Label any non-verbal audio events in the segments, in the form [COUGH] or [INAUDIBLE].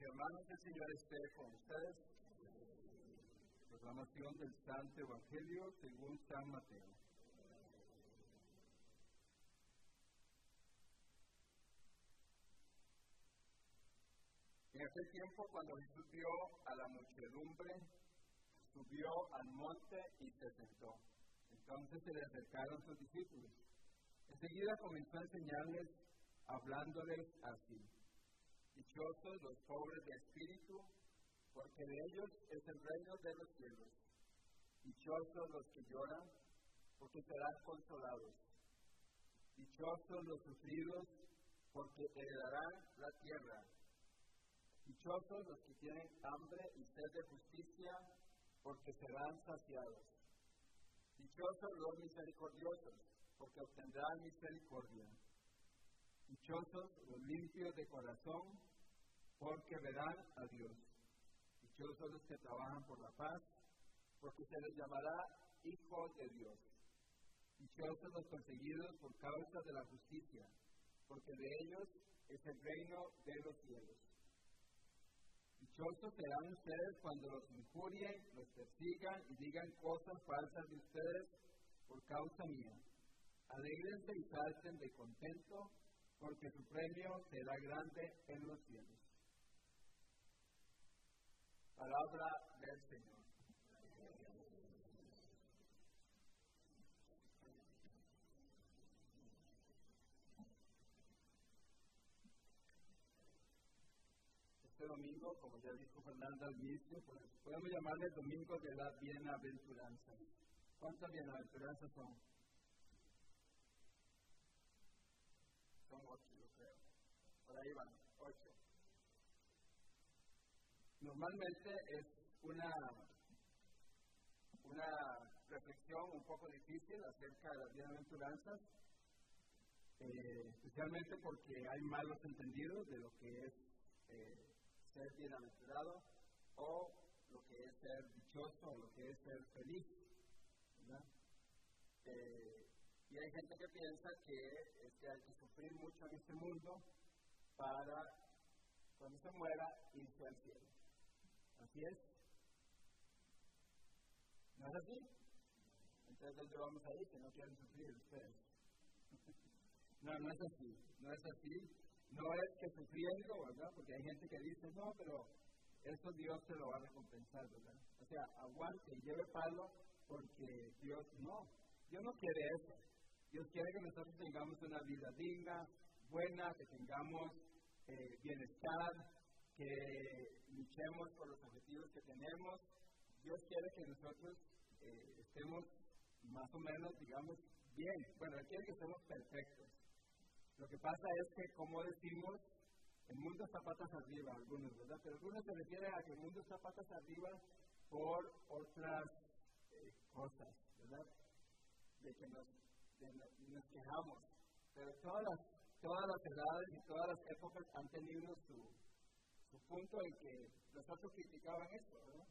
Hermanos, el Señor esté con ustedes. Proclamación del Santo Evangelio según San Mateo. En aquel tiempo, cuando Jesús vio a la muchedumbre, subió al monte y se sentó. Entonces se le acercaron sus discípulos. Enseguida comenzó a enseñarles, hablándoles así. Dichosos los pobres de espíritu, porque de ellos es el reino de los cielos. Dichosos los que lloran, porque serán consolados. Dichosos los sufridos, porque heredarán la tierra. Dichosos los que tienen hambre y sed de justicia, porque serán saciados. Dichosos los misericordiosos, porque obtendrán misericordia. Dichosos los limpios de corazón, porque verán a Dios. Dichosos los que trabajan por la paz, porque se les llamará hijos de Dios. Dichosos los perseguidos por causa de la justicia, porque de ellos es el reino de los cielos. Dichosos serán ustedes cuando los injurien, los persigan y digan cosas falsas de ustedes por causa mía. Alegrense y salten de contento, porque su premio será grande en los cielos. Palabra del Señor. Este domingo, como ya dijo Fernanda al inicio, pues, podemos llamarle domingo de la bienaventuranza. ¿Cuántas bienaventuranzas son? Son ocho, yo creo. Por ahí van, ocho. Normalmente es una, una reflexión un poco difícil acerca de las bienaventuranzas, eh, especialmente porque hay malos entendidos de lo que es eh, ser bienaventurado o lo que es ser dichoso o lo que es ser feliz. Eh, y hay gente que piensa que, hay que sufrir mucho en este mundo para, cuando se muera, irse al cielo. Así es. ¿No es así? Entonces, ¿dónde vamos a ir que no quieren sufrir ustedes? [LAUGHS] no, no es así. No es así. No es que sufriendo, ¿verdad? Porque hay gente que dice, no, pero eso Dios se lo va a recompensar, ¿verdad? O sea, aguante lleve palo porque Dios no. Dios no quiere eso. Dios quiere que nosotros tengamos una vida digna, buena, que tengamos eh, bienestar, que luchemos por los objetivos que tenemos. Dios quiere que nosotros eh, estemos más o menos, digamos, bien. Bueno, Él quiere que estemos perfectos. Lo que pasa es que, como decimos, el mundo está patas arriba, algunos, ¿verdad? Pero algunos se refieren a que el mundo está patas arriba por otras eh, cosas, ¿verdad? De que nos, nos quejamos. Pero todas las, todas las edades y todas las épocas han tenido su, su punto en que nosotros criticaban esto, ¿verdad?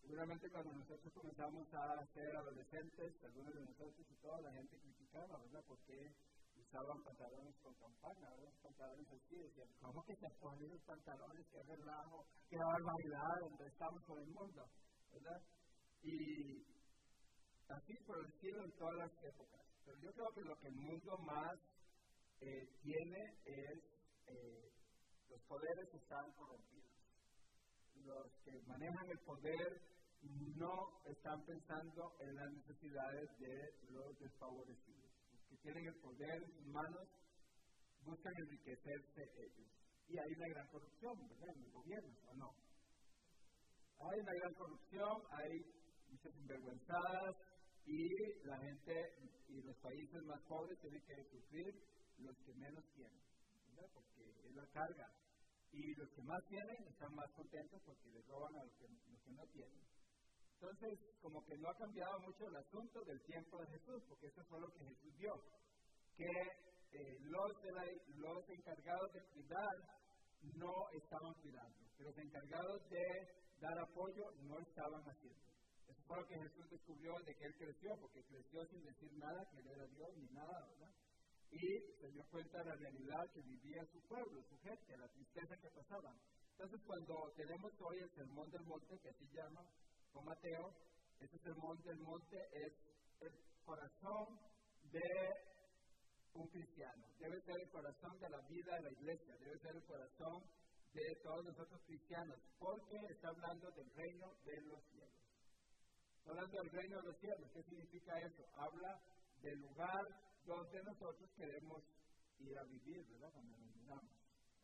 Seguramente cuando nosotros comenzamos a ser adolescentes, algunos de nosotros y toda la gente criticaba, ¿verdad? Porque usaban pantalones con campana, ¿verdad? Pantalones así, decían, ¿cómo que se ponen los pantalones? ¡Qué relajo! ¡Qué barbaridad! ¿Dónde estamos con el mundo? ¿Verdad? Y así por el estilo en todas las épocas. Pero yo creo que lo que el mundo más eh, tiene es eh, los poderes están corrompidos. Los que manejan el poder no están pensando en las necesidades de los desfavorecidos. Los que tienen el poder en manos buscan enriquecerse ellos. Y hay una gran corrupción, ¿verdad? En los gobiernos, ¿o no? Hay una gran corrupción, hay muchas sinvergüenzadas y la gente y los países más pobres tienen que sufrir los que menos tienen porque es la carga. Y los que más tienen están más contentos porque les roban a los que, no tienen. Entonces, como que no ha cambiado mucho el asunto del tiempo de Jesús, porque eso fue lo que Jesús vio, que eh, los, los encargados de cuidar no estaban cuidando, los encargados de dar apoyo no estaban haciendo. Eso fue lo que Jesús descubrió de que él creció, porque creció sin decir nada, que él era Dios ni nada, ¿verdad? y se dio cuenta de la realidad que vivía su pueblo, su gente, la tristeza que pasaba. Entonces cuando tenemos hoy el sermón del monte, que así llama, con Mateo, ese sermón del monte es el corazón de un cristiano. Debe ser el corazón de la vida de la iglesia, debe ser el corazón de todos nosotros cristianos, porque está hablando del reino de los cielos. Hablando del reino de los cielos. ¿Qué significa eso? Habla del lugar donde nosotros queremos ir a vivir, ¿verdad? Cuando nos mudamos,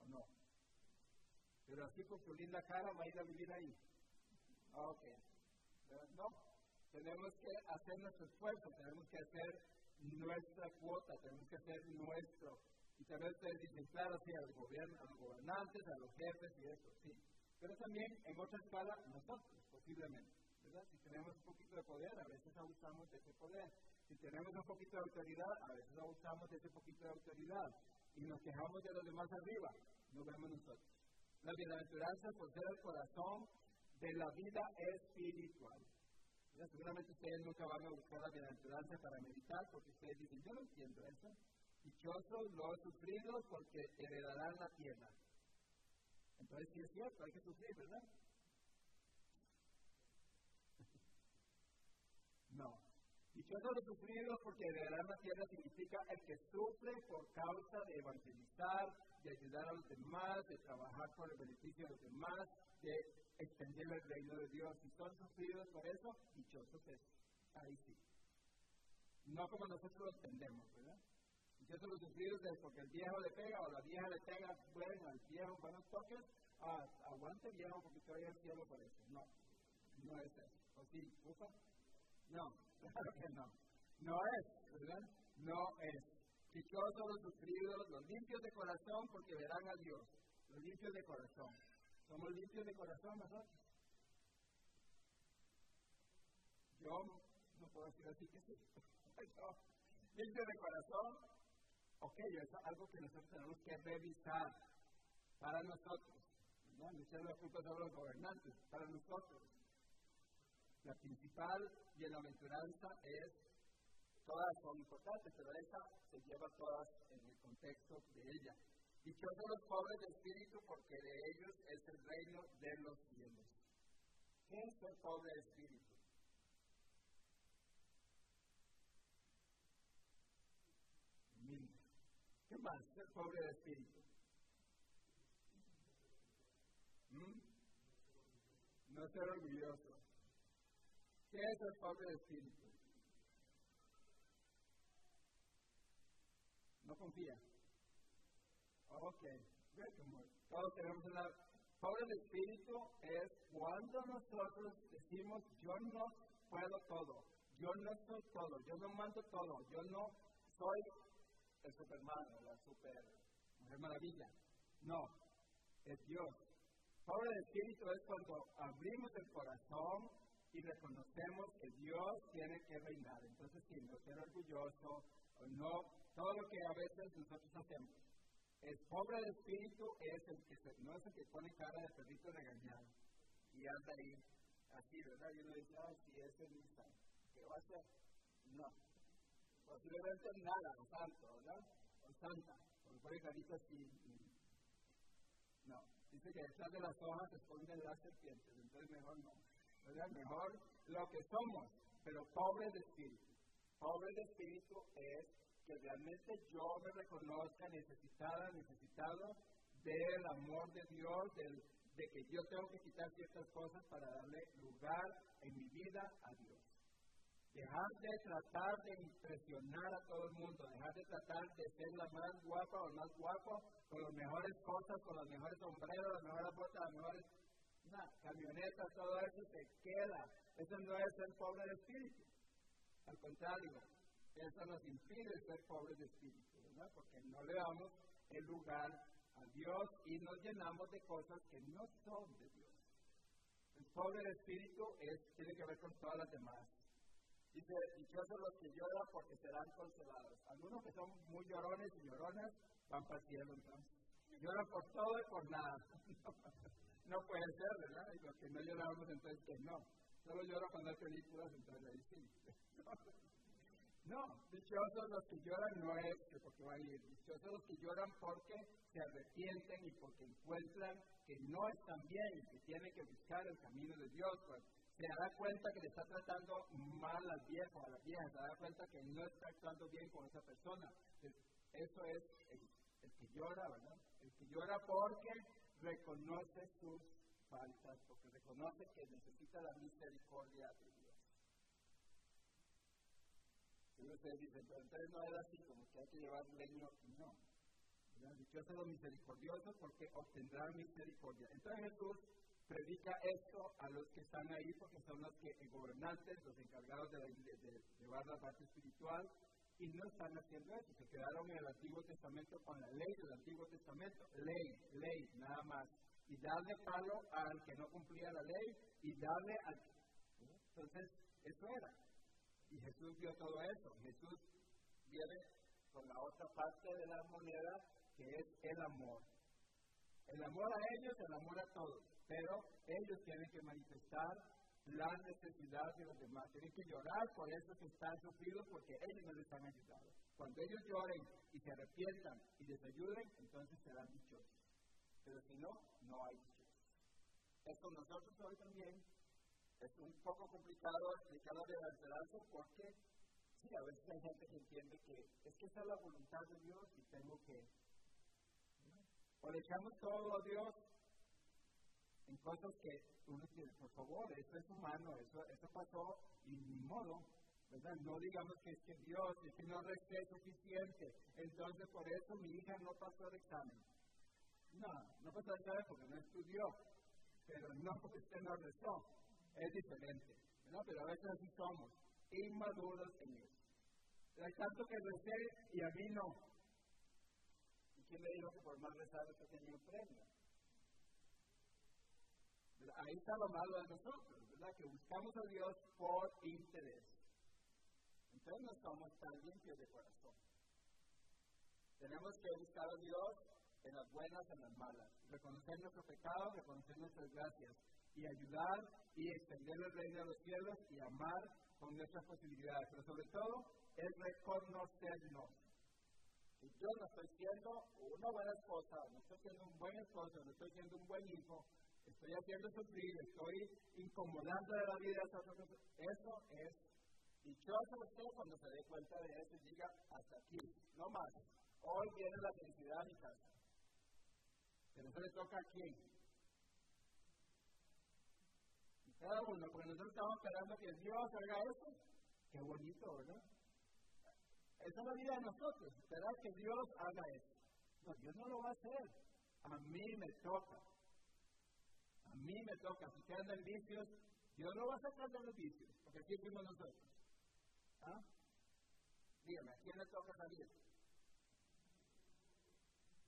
¿o no? Pero así con su linda cara va a ir a vivir ahí. Ok. No, tenemos que hacer nuestro esfuerzo, tenemos que hacer nuestra cuota, tenemos que hacer nuestro. Y también ustedes dicen, claro, sí, a los, gobiernos, a los gobernantes, a los jefes y eso, sí. Pero también, en otra escala, nosotros, posiblemente. Si tenemos un poquito de poder, a veces abusamos de ese poder. Si tenemos un poquito de autoridad, a veces abusamos de ese poquito de autoridad. Y nos quejamos de los demás arriba, no vemos nosotros. La bienaventuranza por ser el corazón de la vida espiritual. Seguramente ustedes nunca van a buscar la bienaventuranza para meditar porque ustedes dicen, yo no entiendo eso. Dichosos los sufridos porque heredarán la tierra. Entonces sí es cierto, hay que sufrir, ¿verdad? no. Dichosos los sufridos porque heredarán la tierra significa el que sufre por causa de evangelizar, de ayudar a los demás, de trabajar por el beneficio de los demás, de extender el reino de Dios. Si son sufridos por eso, dichosos es. Ahí sí. No como nosotros lo entendemos, ¿verdad? Dichosos los sufridos es porque el viejo le pega o la vieja le pega, bueno, al viejo buenos toques, ah, aguante viejo porque estoy al cielo por eso. No, no es eso. ¿O sí? ¿Ufa? No, claro que no. No es, ¿verdad? No es. Dichosos los sufridos, los limpios de corazón, porque verán a Dios. Los limpios de corazón. Somos limpios de corazón nosotros. Yo no puedo decir así que sí. [LAUGHS] limpio de corazón. Ok, es algo que nosotros tenemos que revisar para nosotros. ¿no? No echar la culpa los gobernantes, para nosotros. La principal bienaventuranza es, todas son importantes, pero esa se lleva todas en el contexto de ella. Dichosos los pobres de espíritu, porque de ellos es el reino de los cielos. ¿Qué es el pobre de espíritu? ¿Qué más? El pobre de espíritu. ¿Mm? No ser orgulloso. ¿Qué es el de espíritu? No confía. Ok, todos tenemos una... Pobre de espíritu es cuando nosotros decimos, yo no puedo todo, yo no soy todo, yo no mando todo, yo no soy el superman la super mujer maravilla. No, es Dios. Pobre de espíritu es cuando abrimos el corazón y reconocemos que Dios tiene que reinar. Entonces, sin no ser orgulloso, o no, todo lo que a veces nosotros hacemos el pobre de espíritu es el que no es el que pone cara de perrito regañado y anda ahí así, ¿verdad? Y uno dice, ah, ese es mi santo. ¿Qué va a hacer? No. Posiblemente nada, o santo, ¿verdad? O santa. Porque pone carita así. No. Dice que detrás de las hojas se esconden las serpientes, entonces mejor no. ¿Verdad? Mejor lo que somos, pero pobre de espíritu. Pobre de espíritu es que realmente yo me reconozca necesitada, necesitado del amor de Dios, de que yo tengo que quitar ciertas cosas para darle lugar en mi vida a Dios. Dejar de tratar de impresionar a todo el mundo, dejar de tratar de ser la más guapa o el más guapo, con las mejores cosas, con los mejores sombreros, las mejores botas, las mejores camionetas, todo eso se queda. Eso no es el pobre de espíritu. Al contrario, eso nos impide ser pobres de espíritu, ¿verdad? Porque no le damos el lugar a Dios y nos llenamos de cosas que no son de Dios. El pobre de espíritu es, tiene que ver con todas las demás. Dice, dichosos los que lloran porque serán consolados. Algunos que son muy llorones y lloronas van para el cielo entonces. Lloran por todo y por nada. [LAUGHS] no puede ser, ¿verdad? Y los que no lloramos entonces que no. Solo lloro cuando hay películas, entonces ahí sí. [LAUGHS] No, dichosos los que lloran no es porque van a ir, dichosos los que lloran porque se arrepienten y porque encuentran que no están bien y que tienen que buscar el camino de Dios. Pues, se da cuenta que le está tratando mal al viejo, a la vieja, se da cuenta que no está actuando bien con esa persona. Eso es el, el que llora, ¿verdad? El que llora porque reconoce sus faltas, porque reconoce que necesita la misericordia de Dios. Y ustedes dicen, pero entonces no era así, como que hay que llevar leño no. Dichosos los misericordiosos porque obtendrán misericordia. Entonces Jesús predica esto a los que están ahí porque son los que, gobernantes, los encargados de, llevar la parte espiritual, y no están haciendo eso, se quedaron en el Antiguo Testamento con la ley del Antiguo Testamento, ley, ley, nada más, y darle palo al que no cumplía la ley y darle al... Entonces, eso era. Y Jesús vio todo eso. Jesús viene con la otra parte de la moneda, que es el amor. El amor a ellos, el amor a todos. Pero ellos tienen que manifestar la necesidad de los demás. Tienen que llorar por eso que están sufridos porque ellos no les han ayudado. Cuando ellos lloren y se arrepientan y les ayuden, entonces serán dichosos. Pero si no, no hay dichosos. Esto nosotros hoy también es un poco complicado explicar de la esperanza porque sí, a veces hay gente que entiende que es que esa es la voluntad de Dios y tengo que... O le echamos todo a Dios en cosas que uno dice, por favor, eso es humano, eso, eso pasó y ni modo, ¿verdad? No digamos que es que Dios, es que no resté suficiente, entonces por eso mi hija no pasó el examen. No, no pasó el examen porque no estudió, pero no porque [LAUGHS] usted no restó es diferente, ¿no? Pero a veces así somos, inmaduros en eso. Hay tanto que recé y a mí no. ¿Y quién le dijo que por más rezar usted tenía un premio? Ahí está lo malo de nosotros, ¿verdad? Que buscamos a Dios por interés. Entonces no somos tan limpios de corazón. Tenemos que buscar a Dios en las buenas, en las malas. Reconocer nuestro pecado, reconocer nuestras gracias y ayudar y extender el reino de los cielos y amar con nuestras posibilidades. Pero sobre todo es reconocernos. Yo no estoy siendo una buena esposa, no estoy siendo un buen esposo, no estoy siendo un buen hijo, estoy haciendo sufrir, estoy incomodando de la vida. Eso es dichoso usted cuando se dé cuenta de eso y diga hasta aquí, no más. Hoy viene la felicidad a mi casa. Pero eso le toca a quién? cada uno, porque nosotros estamos esperando que Dios haga eso. Qué bonito, ¿verdad? Esa es la vida de nosotros, esperar que Dios haga eso. No, Dios no lo va a hacer. A mí me toca. A mí me toca. Si quedan en vicios, Dios no va a sacar de los vicios, porque aquí fuimos nosotros. ¿Ah? Dígame, ¿a quién le toca salir?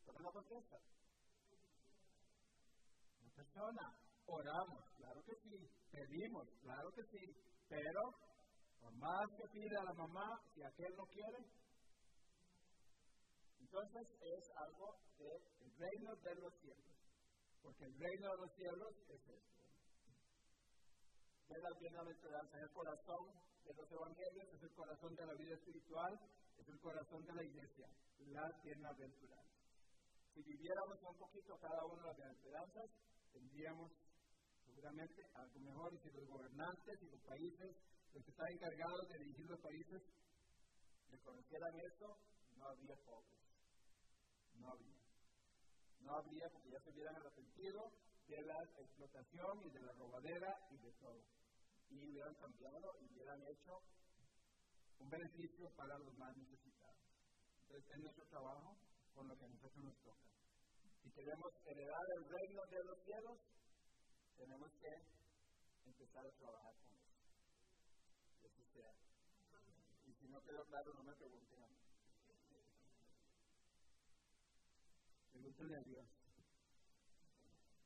¿Por qué no contesta? Una persona. Oramos, claro que sí. Pedimos, claro que sí. Pero, por más que pida a la mamá, si aquel no quiere, entonces es algo del reino de los cielos. Porque el reino de los cielos es esto. De la bienaventuranza, el corazón de los evangelios, es el corazón de la vida espiritual, es el corazón de la iglesia, la bienaventuranza. Si viviéramos un poquito cada uno de las bienaventuranzas, tendríamos seguramente algo mejor y si los gobernantes y los países, los que están encargados de dirigir los países, reconocieran esto, no habría pobres. No habría. No habría porque ya se hubieran arrepentido de la explotación y de la robadera y de todo. Y hubieran cambiado y hubieran hecho un beneficio para los más necesitados. Entonces, es nuestro trabajo con lo que a nosotros nos toca. Si queremos heredar el reino de los cielos, tenemos que empezar a trabajar con eso. Y así sea. Y si no quedó claro, no me pregunten a mí. Pregúntenle a Dios.